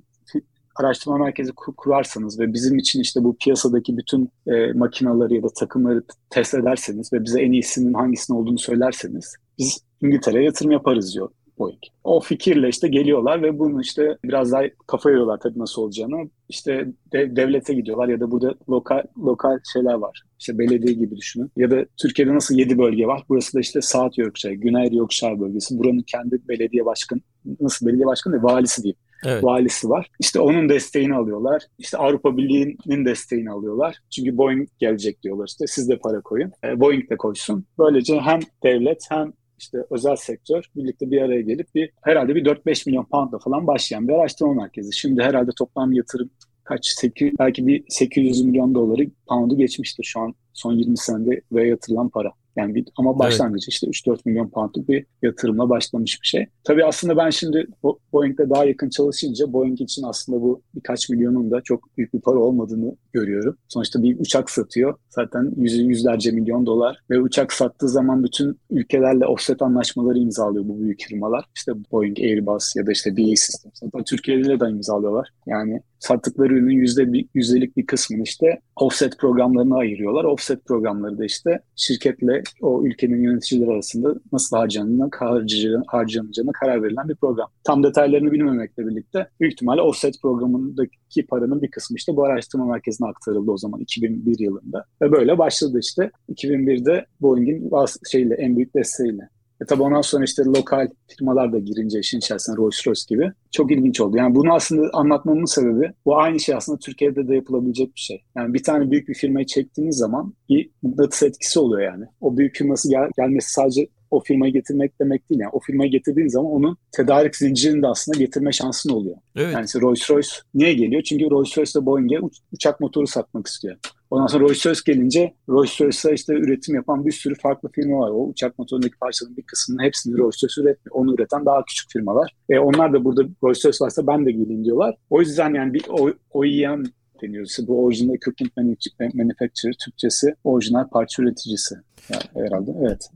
araştırma merkezi kurarsanız ve bizim için işte bu piyasadaki bütün e, makinaları ya da takımları test ederseniz ve bize en iyisinin hangisinin olduğunu söylerseniz biz İngiltere'ye yatırım yaparız diyor Boeing. O fikirle işte geliyorlar ve bunu işte biraz daha kafa yoruyorlar tabii nasıl olacağını. İşte de, devlete gidiyorlar ya da burada lokal lokal şeyler var. İşte belediye gibi düşünün. Ya da Türkiye'de nasıl 7 bölge var? Burası da işte South Yorkshire, Güney Yorkshire bölgesi. Buranın kendi belediye başkanı, nasıl belediye başkanı değil, valisi diyeyim evet. valisi var. İşte onun desteğini alıyorlar. İşte Avrupa Birliği'nin desteğini alıyorlar. Çünkü Boeing gelecek diyorlar işte siz de para koyun. E, Boeing de koysun. Böylece hem devlet hem işte özel sektör birlikte bir araya gelip bir herhalde bir 4-5 milyon poundla falan başlayan bir araştırma merkezi. Şimdi herhalde toplam yatırım kaç 8, belki bir 800 milyon doları pound'u geçmiştir şu an son 20 senede ve yatırılan para. Yani bir, ama başlangıcı evet. işte 3-4 milyon poundluk bir yatırımla başlamış bir şey. Tabii aslında ben şimdi Boeing'le daha yakın çalışınca Boeing için aslında bu birkaç milyonun da çok büyük bir para olmadığını görüyorum. Sonuçta bir uçak satıyor. Zaten yüz, yüzlerce milyon dolar ve uçak sattığı zaman bütün ülkelerle offset anlaşmaları imzalıyor bu büyük firmalar. İşte Boeing, Airbus ya da işte BAE Systems. Hatta Türkiye'de de imzalıyorlar. Yani sattıkları ürünün yüzde bir, yüzdelik bir kısmını işte offset programlarına ayırıyorlar. Offset programları da işte şirketle o ülkenin yöneticileri arasında nasıl harcanacağına, harcanacağına karar verilen bir program. Tam detaylarını bilmemekle birlikte büyük ihtimalle offset programındaki paranın bir kısmı işte bu araştırma merkezine aktarıldı o zaman 2001 yılında. Ve böyle başladı işte 2001'de Boeing'in şeyle en büyük desteğiyle. E tabi ondan sonra işte lokal firmalar da girince işin içerisine Rolls Royce gibi çok ilginç oldu. Yani bunu aslında anlatmamın sebebi bu aynı şey aslında Türkiye'de de yapılabilecek bir şey. Yani bir tane büyük bir firmayı çektiğiniz zaman bir mıknatıs etkisi oluyor yani. O büyük firması gel gelmesi sadece o firmayı getirmek demek değil. Yani o firmayı getirdiğin zaman onun tedarik zincirini de aslında getirme şansın oluyor. Evet. Yani Rolls Royce niye geliyor? Çünkü Rolls Royce de Boeing'e uçak motoru satmak istiyor. Ondan sonra Rolls Royce gelince Rolls Royce'a işte üretim yapan bir sürü farklı firma var. O uçak motorundaki parçaların bir kısmının hepsini Rolls Royce üretmiyor. Onu üreten daha küçük firmalar. E onlar da burada Rolls Royce varsa ben de geleyim diyorlar. O yüzden yani bir OEM deniyor. Bu Original Equipment Manufacturer Türkçesi orijinal parça üreticisi. Yani herhalde evet.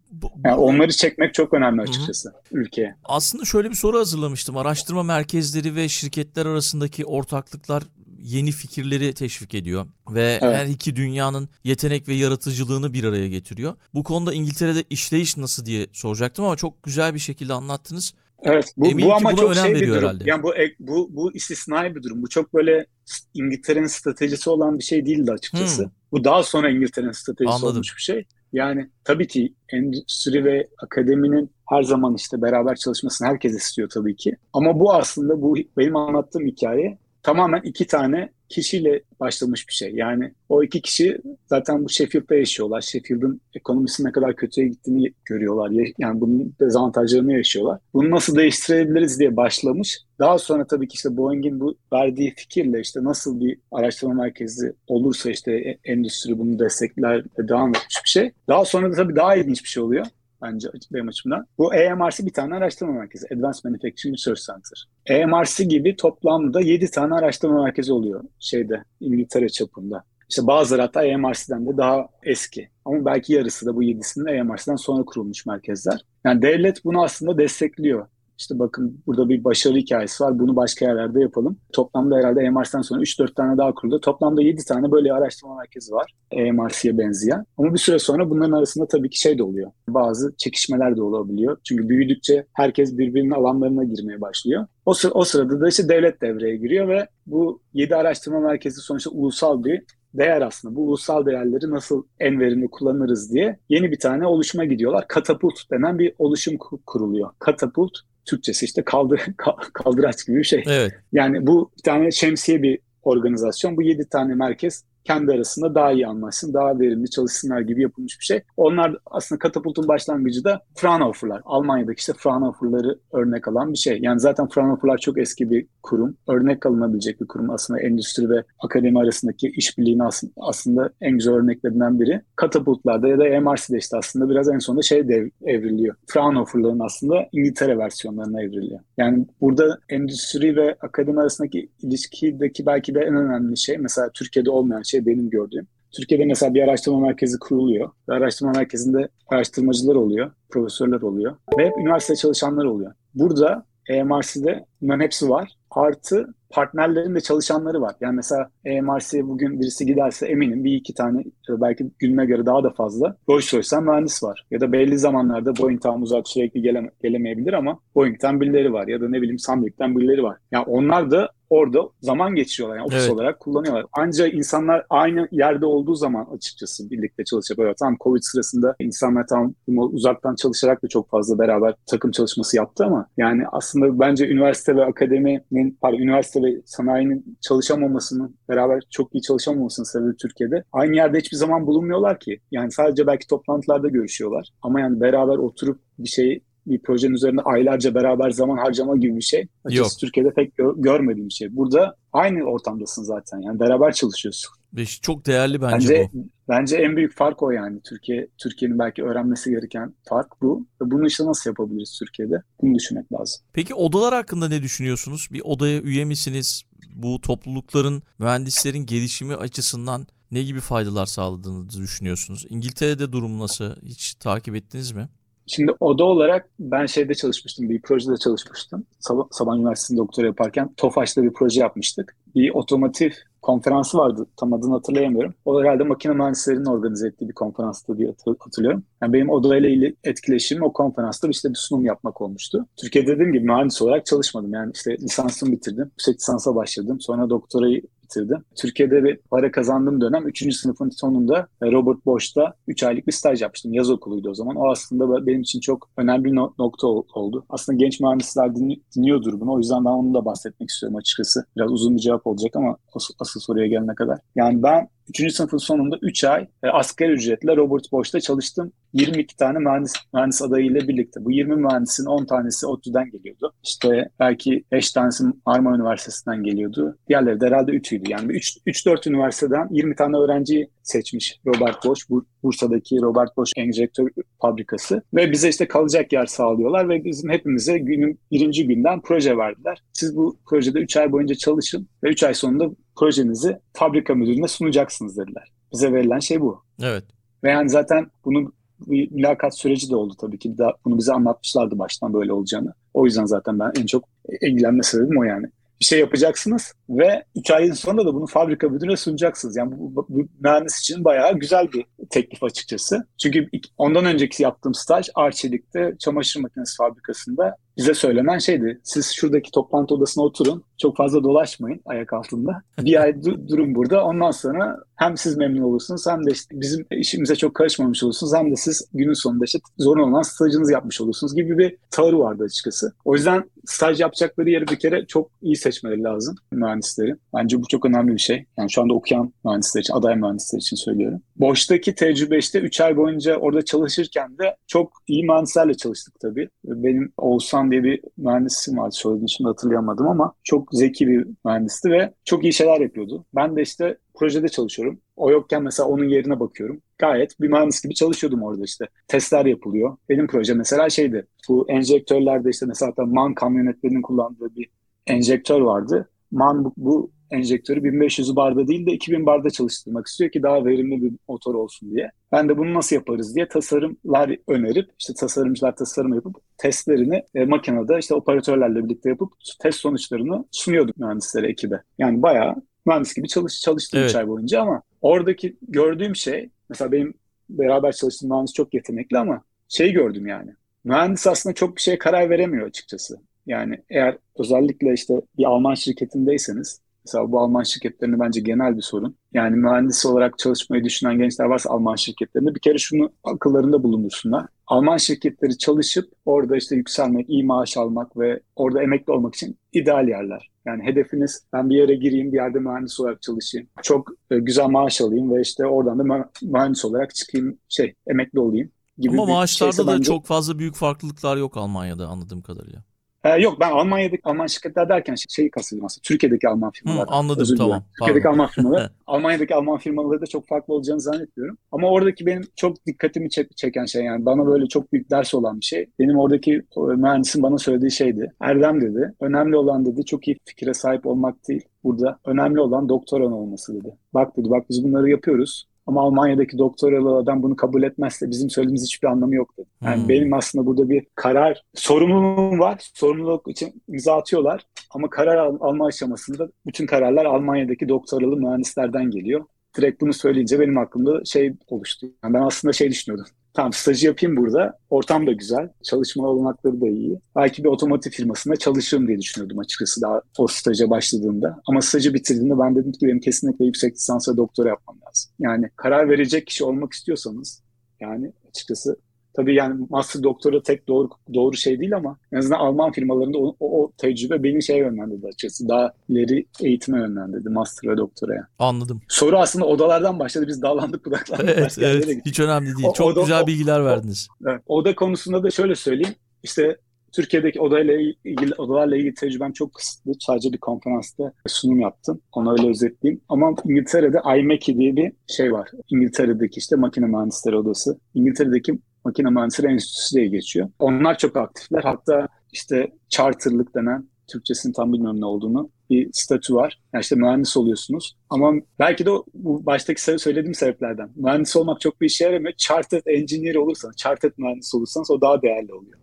Yani onları çekmek çok önemli açıkçası Hı-hı. ülkeye. Aslında şöyle bir soru hazırlamıştım. Araştırma merkezleri ve şirketler arasındaki ortaklıklar yeni fikirleri teşvik ediyor ve evet. her iki dünyanın yetenek ve yaratıcılığını bir araya getiriyor. Bu konuda İngiltere'de işleyiş nasıl diye soracaktım ama çok güzel bir şekilde anlattınız. Evet bu, bu ama çok şey bir durum. Herhalde. Yani bu, bu bu istisnai bir durum. Bu çok böyle İngiltere'nin stratejisi olan bir şey değildi açıkçası. Hmm. Bu daha sonra İngiltere'nin stratejisi Anladım. olmuş bir şey. Yani tabii ki endüstri ve akademinin her zaman işte beraber çalışmasını herkes istiyor tabii ki. Ama bu aslında bu benim anlattığım hikaye tamamen iki tane kişiyle başlamış bir şey. Yani o iki kişi zaten bu Sheffield'da yaşıyorlar. Sheffield'ın ekonomisinin ne kadar kötüye gittiğini görüyorlar. Yani bunun dezavantajlarını yaşıyorlar. Bunu nasıl değiştirebiliriz diye başlamış. Daha sonra tabii ki işte Boeing'in bu verdiği fikirle işte nasıl bir araştırma merkezi olursa işte e, endüstri bunu destekler ve devam etmiş bir şey. Daha sonra da tabii daha ilginç bir şey oluyor bence benim açımdan. Bu AMRC bir tane araştırma merkezi. Advanced Manufacturing Research Center. AMRC gibi toplamda 7 tane araştırma merkezi oluyor şeyde İngiltere çapında. İşte bazıları hatta AMRC'den de daha eski. Ama belki yarısı da bu yedisinin AMRC'den sonra kurulmuş merkezler. Yani devlet bunu aslında destekliyor. İşte bakın burada bir başarı hikayesi var. Bunu başka yerlerde yapalım. Toplamda herhalde EMRC'den sonra 3-4 tane daha kuruldu. Toplamda 7 tane böyle araştırma merkezi var. EMRC'ye benzeyen. Ama bir süre sonra bunların arasında tabii ki şey de oluyor. Bazı çekişmeler de olabiliyor. Çünkü büyüdükçe herkes birbirinin alanlarına girmeye başlıyor. O, sıra, o sırada da işte devlet devreye giriyor ve bu 7 araştırma merkezi sonuçta ulusal bir değer aslında. Bu ulusal değerleri nasıl en verimli kullanırız diye yeni bir tane oluşuma gidiyorlar. Katapult denen bir oluşum kuruluyor. Katapult Türkçesi işte kaldır, kaldıraç gibi bir şey. Evet. Yani bu bir tane şemsiye bir organizasyon. Bu yedi tane merkez kendi arasında daha iyi anlaşsın, daha verimli çalışsınlar gibi yapılmış bir şey. Onlar aslında Katapult'un başlangıcı da Fraunhofer'lar. Almanya'daki işte Fraunhofer'ları örnek alan bir şey. Yani zaten Fraunhofer'lar çok eski bir kurum. Örnek alınabilecek bir kurum aslında endüstri ve akademi arasındaki işbirliğini aslında, aslında en güzel örneklerinden biri. Katapult'larda ya da MRC'de işte aslında biraz en sonunda şey dev, evriliyor. Fraunhofer'ların aslında İngiltere versiyonlarına evriliyor. Yani burada endüstri ve akademi arasındaki ilişkideki belki de en önemli şey mesela Türkiye'de olmayan şey benim gördüğüm. Türkiye'de mesela bir araştırma merkezi kuruluyor. Araştırma merkezinde araştırmacılar oluyor, profesörler oluyor ve hep üniversite çalışanlar oluyor. Burada EMRC'de bunların hepsi var. Artı partnerlerin de çalışanları var. Yani mesela EMRC'ye bugün birisi giderse eminim bir iki tane belki gününe göre daha da fazla Rolls Royce'den mühendis var. Ya da belli zamanlarda Boeing'ten uzak sürekli geleme, gelemeyebilir ama Boeing'ten birileri var. Ya da ne bileyim Sandvik'ten birileri var. Yani onlar da orada zaman geçiriyorlar. Yani ofis evet. olarak kullanıyorlar. Ancak insanlar aynı yerde olduğu zaman açıkçası birlikte çalışabiliyorlar. Tam Covid sırasında insanlar tam uzaktan çalışarak da çok fazla beraber takım çalışması yaptı ama yani aslında bence üniversite ve akademinin, pardon üniversite ve sanayinin çalışamamasının, beraber çok iyi çalışamamasının sebebi Türkiye'de aynı yerde hiçbir zaman bulunmuyorlar ki. Yani sadece belki toplantılarda görüşüyorlar ama yani beraber oturup bir şey bir projenin üzerinde aylarca beraber zaman harcama gibi bir şey. Açıkçası Yok. Türkiye'de pek gör, görmediğim bir şey. Burada aynı ortamdasın zaten yani beraber çalışıyorsun. Ve çok değerli bence, bence bu. Bence en büyük fark o yani. Türkiye Türkiye'nin belki öğrenmesi gereken fark bu. Ve bunu işte nasıl yapabiliriz Türkiye'de? Bunu düşünmek lazım. Peki odalar hakkında ne düşünüyorsunuz? Bir odaya üye misiniz? Bu toplulukların, mühendislerin gelişimi açısından ne gibi faydalar sağladığını düşünüyorsunuz? İngiltere'de durum nasıl? Hiç takip ettiniz mi? Şimdi oda olarak ben şeyde çalışmıştım, bir projede çalışmıştım. Sabah, Sabah Üniversitesi'nde doktora yaparken TOFAŞ'ta bir proje yapmıştık. Bir otomotiv konferansı vardı. Tam adını hatırlayamıyorum. O herhalde makine mühendislerinin organize ettiği bir konferanstı diye hatırlıyorum. Yani benim odayla ilgili etkileşimim o konferansta işte bir sunum yapmak olmuştu. Türkiye'de dediğim gibi mühendis olarak çalışmadım. Yani işte lisansımı bitirdim. Yüksek lisansa başladım. Sonra doktorayı bitirdim. Türkiye'de bir para kazandığım dönem 3. sınıfın sonunda e, Robert Bosch'ta 3 aylık bir staj yapmıştım. Yaz okuluydu o zaman. O aslında benim için çok önemli bir nokta oldu. Aslında genç mühendisler dinliyordur bunu. O yüzden ben onu da bahsetmek istiyorum açıkçası. Biraz uzun bir cevap olacak ama asıl, asıl soruya gelene kadar. Yani ben 3. sınıfın sonunda 3 ay e, asgari ücretle Robert Bosch'ta çalıştım. 22 tane mühendis, mühendis adayıyla birlikte. Bu 20 mühendisin 10 tanesi ODTÜ'den geliyordu. İşte belki 5 tanesi Marmara Üniversitesi'nden geliyordu. Diğerleri de herhalde 3'üydü. Yani 3-4 üniversiteden 20 tane öğrenci seçmiş Robert Bosch. Bu Bursa'daki Robert Bosch enjektör fabrikası. Ve bize işte kalacak yer sağlıyorlar ve bizim hepimize günün birinci günden proje verdiler. Siz bu projede 3 ay boyunca çalışın ve 3 ay sonunda projenizi fabrika müdürüne sunacaksınız dediler. Bize verilen şey bu. Evet. Ve yani zaten bunun bir mülakat süreci de oldu tabii ki. Daha bunu bize anlatmışlardı baştan böyle olacağını. O yüzden zaten ben en çok ilgilenme sebebim o yani. Bir şey yapacaksınız ve 3 ayın sonunda da bunu fabrika müdürüne sunacaksınız. Yani bu, bu, bu mühendis için bayağı güzel bir teklif açıkçası. Çünkü ondan önceki yaptığım staj Arçelik'te çamaşır makinesi fabrikasında bize söylenen şeydi. Siz şuradaki toplantı odasına oturun. Çok fazla dolaşmayın ayak altında. Bir ay du- durun burada. Ondan sonra hem siz memnun olursunuz hem de işte bizim işimize çok karışmamış olursunuz. Hem de siz günün sonunda işte zorunlu olan stajınızı yapmış olursunuz gibi bir tavır vardı açıkçası. O yüzden staj yapacakları yeri bir kere çok iyi seçmeleri lazım mühendislerin. Bence bu çok önemli bir şey. Yani şu anda okuyan mühendisler için, aday mühendisler için söylüyorum. Boştaki tecrübe işte 3 ay boyunca orada çalışırken de çok iyi mühendislerle çalıştık tabii. Benim Oğuzhan diye bir mühendisim vardı. Söylediğini şimdi hatırlayamadım ama çok zeki bir mühendisti ve çok iyi şeyler yapıyordu. Ben de işte projede çalışıyorum. O yokken mesela onun yerine bakıyorum. Gayet bir mühendis gibi çalışıyordum orada işte. Testler yapılıyor. Benim proje mesela şeydi. Bu enjektörlerde işte mesela MAN kamyonetlerinin kullandığı bir enjektör vardı. MAN bu, bu enjektörü 1500 barda değil de 2000 barda çalıştırmak istiyor ki daha verimli bir motor olsun diye. Ben de bunu nasıl yaparız diye tasarımlar önerip işte tasarımcılar tasarım yapıp testlerini e, makinede işte operatörlerle birlikte yapıp test sonuçlarını sunuyorduk mühendislere ekibe. Yani bayağı mühendis gibi çalış, çalıştım evet. 3 ay boyunca ama oradaki gördüğüm şey mesela benim beraber çalıştığım mühendis çok yetenekli ama şey gördüm yani. Mühendis aslında çok bir şeye karar veremiyor açıkçası. Yani eğer özellikle işte bir Alman şirketindeyseniz Mesela bu Alman şirketlerinde bence genel bir sorun. Yani mühendis olarak çalışmayı düşünen gençler varsa Alman şirketlerinde bir kere şunu akıllarında bulundursunlar. Alman şirketleri çalışıp orada işte yükselmek, iyi maaş almak ve orada emekli olmak için ideal yerler. Yani hedefiniz ben bir yere gireyim, bir yerde mühendis olarak çalışayım. Çok e, güzel maaş alayım ve işte oradan da mühendis olarak çıkayım, şey emekli olayım gibi Ama maaşlarda da bence... çok fazla büyük farklılıklar yok Almanya'da anladığım kadarıyla. Ee, yok ben Almanya'daki Alman şirketler derken şey, şeyi kastediyorum aslında. Türkiye'deki Alman firmalar. Hı, anladım Özür tamam. Türkiye'deki Alman firmaları. Almanya'daki Alman firmaları da çok farklı olacağını zannetmiyorum. Ama oradaki benim çok dikkatimi çek, çeken şey yani bana böyle çok büyük ders olan bir şey. Benim oradaki mühendisin bana söylediği şeydi. Erdem dedi. Önemli olan dedi çok iyi fikire sahip olmak değil. Burada önemli olan doktoran olması dedi. Bak dedi bak biz bunları yapıyoruz. Ama Almanya'daki doktoralı adam bunu kabul etmezse bizim söylediğimiz hiçbir anlamı yoktu. Yani hmm. benim aslında burada bir karar sorumluluğum var. Sorumluluk için imza atıyorlar. Ama karar al- alma aşamasında bütün kararlar Almanya'daki doktoralı mühendislerden geliyor. Direkt bunu söyleyince benim aklımda şey oluştu. Yani ben aslında şey düşünüyordum. Tamam stajı yapayım burada. Ortam da güzel. Çalışma olanakları da iyi. Belki bir otomotiv firmasında çalışırım diye düşünüyordum açıkçası daha o staja başladığımda. Ama stajı bitirdiğimde ben dedim ki benim kesinlikle yüksek lisans ve doktora yapmam lazım. Yani karar verecek kişi olmak istiyorsanız yani açıkçası Tabii yani master doktora tek doğru doğru şey değil ama en azından Alman firmalarında o, o, o tecrübe beni şeye yönlendirdi açıkçası. Daha ileri eğitime yönlendirdi master ve doktoraya. Anladım. Soru aslında odalardan başladı. Biz dağlandık budaklandık. Evet, evet. Hiç önemli değil. O, Çok oda, güzel bilgiler verdiniz. Evet. Oda konusunda da şöyle söyleyeyim. İşte Türkiye'deki odayla ilgili, odalarla ilgili tecrübem çok kısıtlı. Sadece bir konferansta sunum yaptım. Onu öyle özetleyeyim. Ama İngiltere'de IMECI diye bir şey var. İngiltere'deki işte makine mühendisleri odası. İngiltere'deki Makine Mühendisleri Enstitüsü diye geçiyor. Onlar çok aktifler. Hatta işte charterlık denen Türkçesini tam bilmiyorum ne olduğunu bir statü var. Yani işte mühendis oluyorsunuz. Ama belki de bu baştaki söylediğim sebeplerden. Mühendis olmak çok bir işe yaramıyor. Chartered engineer olursanız, chartered mühendis olursanız o daha değerli oluyor.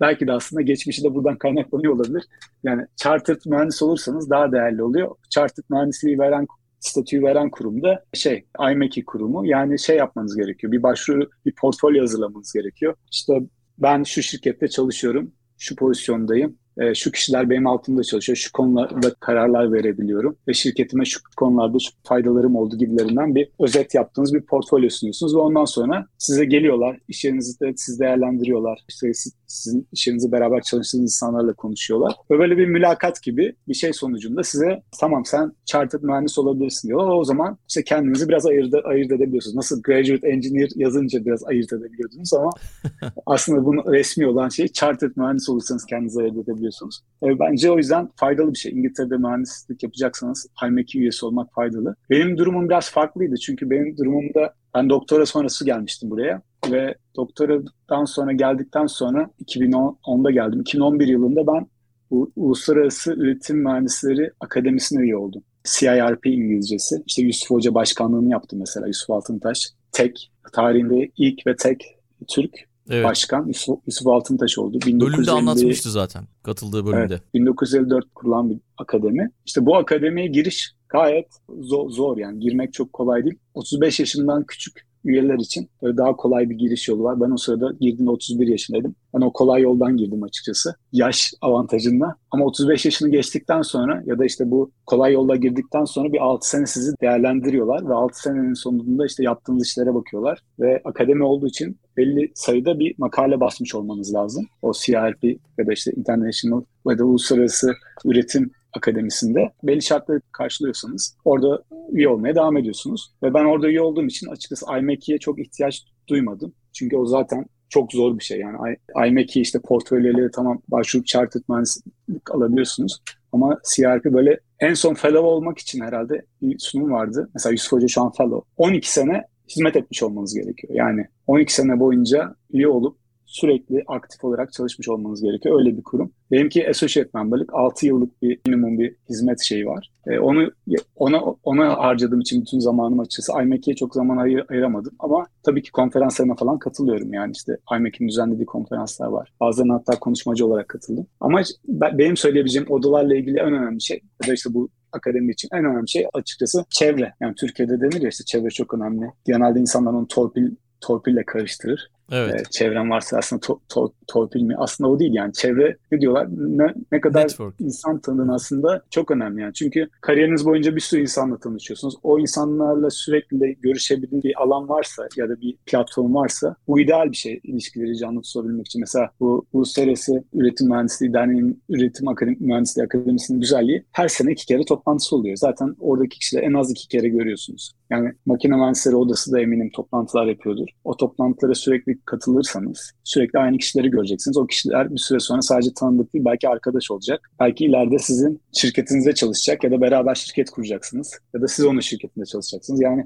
Belki de aslında geçmişi de buradan kaynaklanıyor olabilir. Yani chartered mühendis olursanız daha değerli oluyor. Chartered mühendisliği veren statüyü veren kurum da şey IMECI kurumu. Yani şey yapmanız gerekiyor. Bir başvuru, bir portfolyo hazırlamanız gerekiyor. İşte ben şu şirkette çalışıyorum, şu pozisyondayım e, şu kişiler benim altımda çalışıyor, şu konularda kararlar verebiliyorum ve şirketime şu konularda şu faydalarım oldu gibilerinden bir özet yaptığınız bir portfolyo sunuyorsunuz ve ondan sonra size geliyorlar, iş yerinizde siz değerlendiriyorlar, işte sizin iş yerinizde beraber çalıştığınız insanlarla konuşuyorlar ve böyle bir mülakat gibi bir şey sonucunda size tamam sen chartered mühendis olabilirsin diyorlar. O zaman işte kendinizi biraz ayırt, ayırt edebiliyorsunuz. Nasıl graduate engineer yazınca biraz ayırt edebiliyordunuz ama aslında bunun resmi olan şey chartered mühendis olursanız kendinizi ayırt edebiliyorsunuz. E, bence o yüzden faydalı bir şey. İngiltere'de mühendislik yapacaksanız IMECI üyesi olmak faydalı. Benim durumum biraz farklıydı çünkü benim durumumda ben doktora sonrası gelmiştim buraya ve doktoradan sonra geldikten sonra 2010'da geldim. 2011 yılında ben bu Uluslararası Üretim Mühendisleri Akademisi'ne üye oldum. CIRP İngilizcesi. İşte Yusuf Hoca başkanlığını yaptı mesela Yusuf Altıntaş. Tek, tarihinde ilk ve tek Türk evet. başkan Yusuf, Yusuf Altıntaş oldu. 1950, bölümde anlatmıştı zaten katıldığı bölümde. Evet, 1954 kurulan bir akademi. İşte bu akademiye giriş gayet zor, zor yani girmek çok kolay değil. 35 yaşından küçük üyeler için böyle daha kolay bir giriş yolu var. Ben o sırada girdiğimde 31 yaşındaydım. Ben o kolay yoldan girdim açıkçası. Yaş avantajında. Ama 35 yaşını geçtikten sonra ya da işte bu kolay yolla girdikten sonra bir 6 sene sizi değerlendiriyorlar ve 6 senenin sonunda işte yaptığınız işlere bakıyorlar. Ve akademi olduğu için belli sayıda bir makale basmış olmanız lazım. O CRP ya da işte International ya da Uluslararası Üretim Akademisi'nde belli şartları karşılıyorsanız orada üye olmaya devam ediyorsunuz. Ve ben orada üye olduğum için açıkçası IMEC'ye çok ihtiyaç duymadım. Çünkü o zaten çok zor bir şey. Yani IMEC'i işte portföyleri tamam başvurup chartered mühendislik alabiliyorsunuz. Ama CRP böyle en son fellow olmak için herhalde bir sunum vardı. Mesela Yusuf Hoca şu an fellow. 12 sene hizmet etmiş olmanız gerekiyor. Yani 12 sene boyunca üye olup sürekli aktif olarak çalışmış olmanız gerekiyor. Öyle bir kurum. Benimki associate memberlik 6 yıllık bir minimum bir hizmet şeyi var. E, onu ona ona harcadığım için bütün zamanım açıkçası IMEC'ye çok zaman ayır, ayıramadım. Ama tabii ki konferanslarına falan katılıyorum. Yani işte IMEC'in düzenlediği konferanslar var. Bazen hatta konuşmacı olarak katıldım. Ama benim söyleyebileceğim odalarla ilgili en önemli şey ya da işte bu akademi için en önemli şey açıkçası çevre. Yani Türkiye'de denir ya işte çevre çok önemli. Genelde insanlar onu torpil torpille karıştırır. Evet. E, çevren varsa aslında to, to, torpil mi? Aslında o değil yani. Çevre ne diyorlar? Ne, ne kadar Network. insan tanıdığın aslında çok önemli yani. Çünkü kariyeriniz boyunca bir sürü insanla tanışıyorsunuz. O insanlarla sürekli görüşebildiğin bir alan varsa ya da bir platform varsa bu ideal bir şey ilişkileri canlı tutabilmek için. Mesela bu Uluslararası Üretim Mühendisliği Derneği'nin Üretim Akademi, Mühendisliği Akademisi'nin güzelliği her sene iki kere toplantısı oluyor. Zaten oradaki kişileri en az iki kere görüyorsunuz. Yani makine mühendisleri odası da eminim toplantılar yapıyordur. O toplantılara sürekli katılırsanız sürekli aynı kişileri göreceksiniz. O kişiler bir süre sonra sadece tanıdık değil belki arkadaş olacak. Belki ileride sizin şirketinizde çalışacak ya da beraber şirket kuracaksınız. Ya da siz onun şirketinde çalışacaksınız. Yani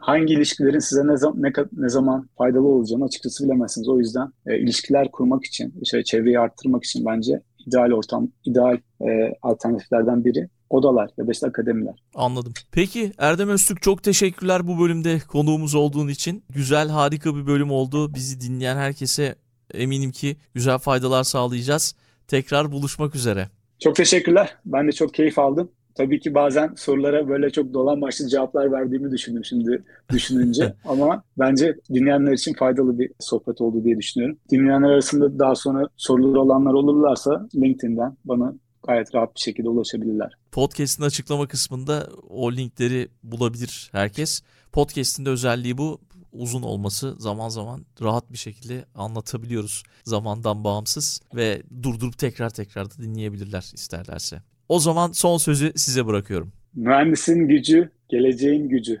hangi ilişkilerin size ne, zaman, ne, ne zaman faydalı olacağını açıkçası bilemezsiniz. O yüzden e, ilişkiler kurmak için, işte çevreyi arttırmak için bence ideal ortam, ideal e, alternatiflerden biri odalar ya da işte akademiler. Anladım. Peki Erdem Öztürk çok teşekkürler bu bölümde konuğumuz olduğun için. Güzel, harika bir bölüm oldu. Bizi dinleyen herkese eminim ki güzel faydalar sağlayacağız. Tekrar buluşmak üzere. Çok teşekkürler. Ben de çok keyif aldım. Tabii ki bazen sorulara böyle çok dolan başlı cevaplar verdiğimi düşündüm şimdi düşününce. Ama bence dinleyenler için faydalı bir sohbet oldu diye düşünüyorum. Dinleyenler arasında daha sonra soruları olanlar olurlarsa LinkedIn'den bana gayet rahat bir şekilde ulaşabilirler. Podcast'in açıklama kısmında o linkleri bulabilir herkes. Podcast'in de özelliği bu. Uzun olması zaman zaman rahat bir şekilde anlatabiliyoruz zamandan bağımsız ve durdurup tekrar tekrar da dinleyebilirler isterlerse. O zaman son sözü size bırakıyorum. Mühendisin gücü, geleceğin gücü.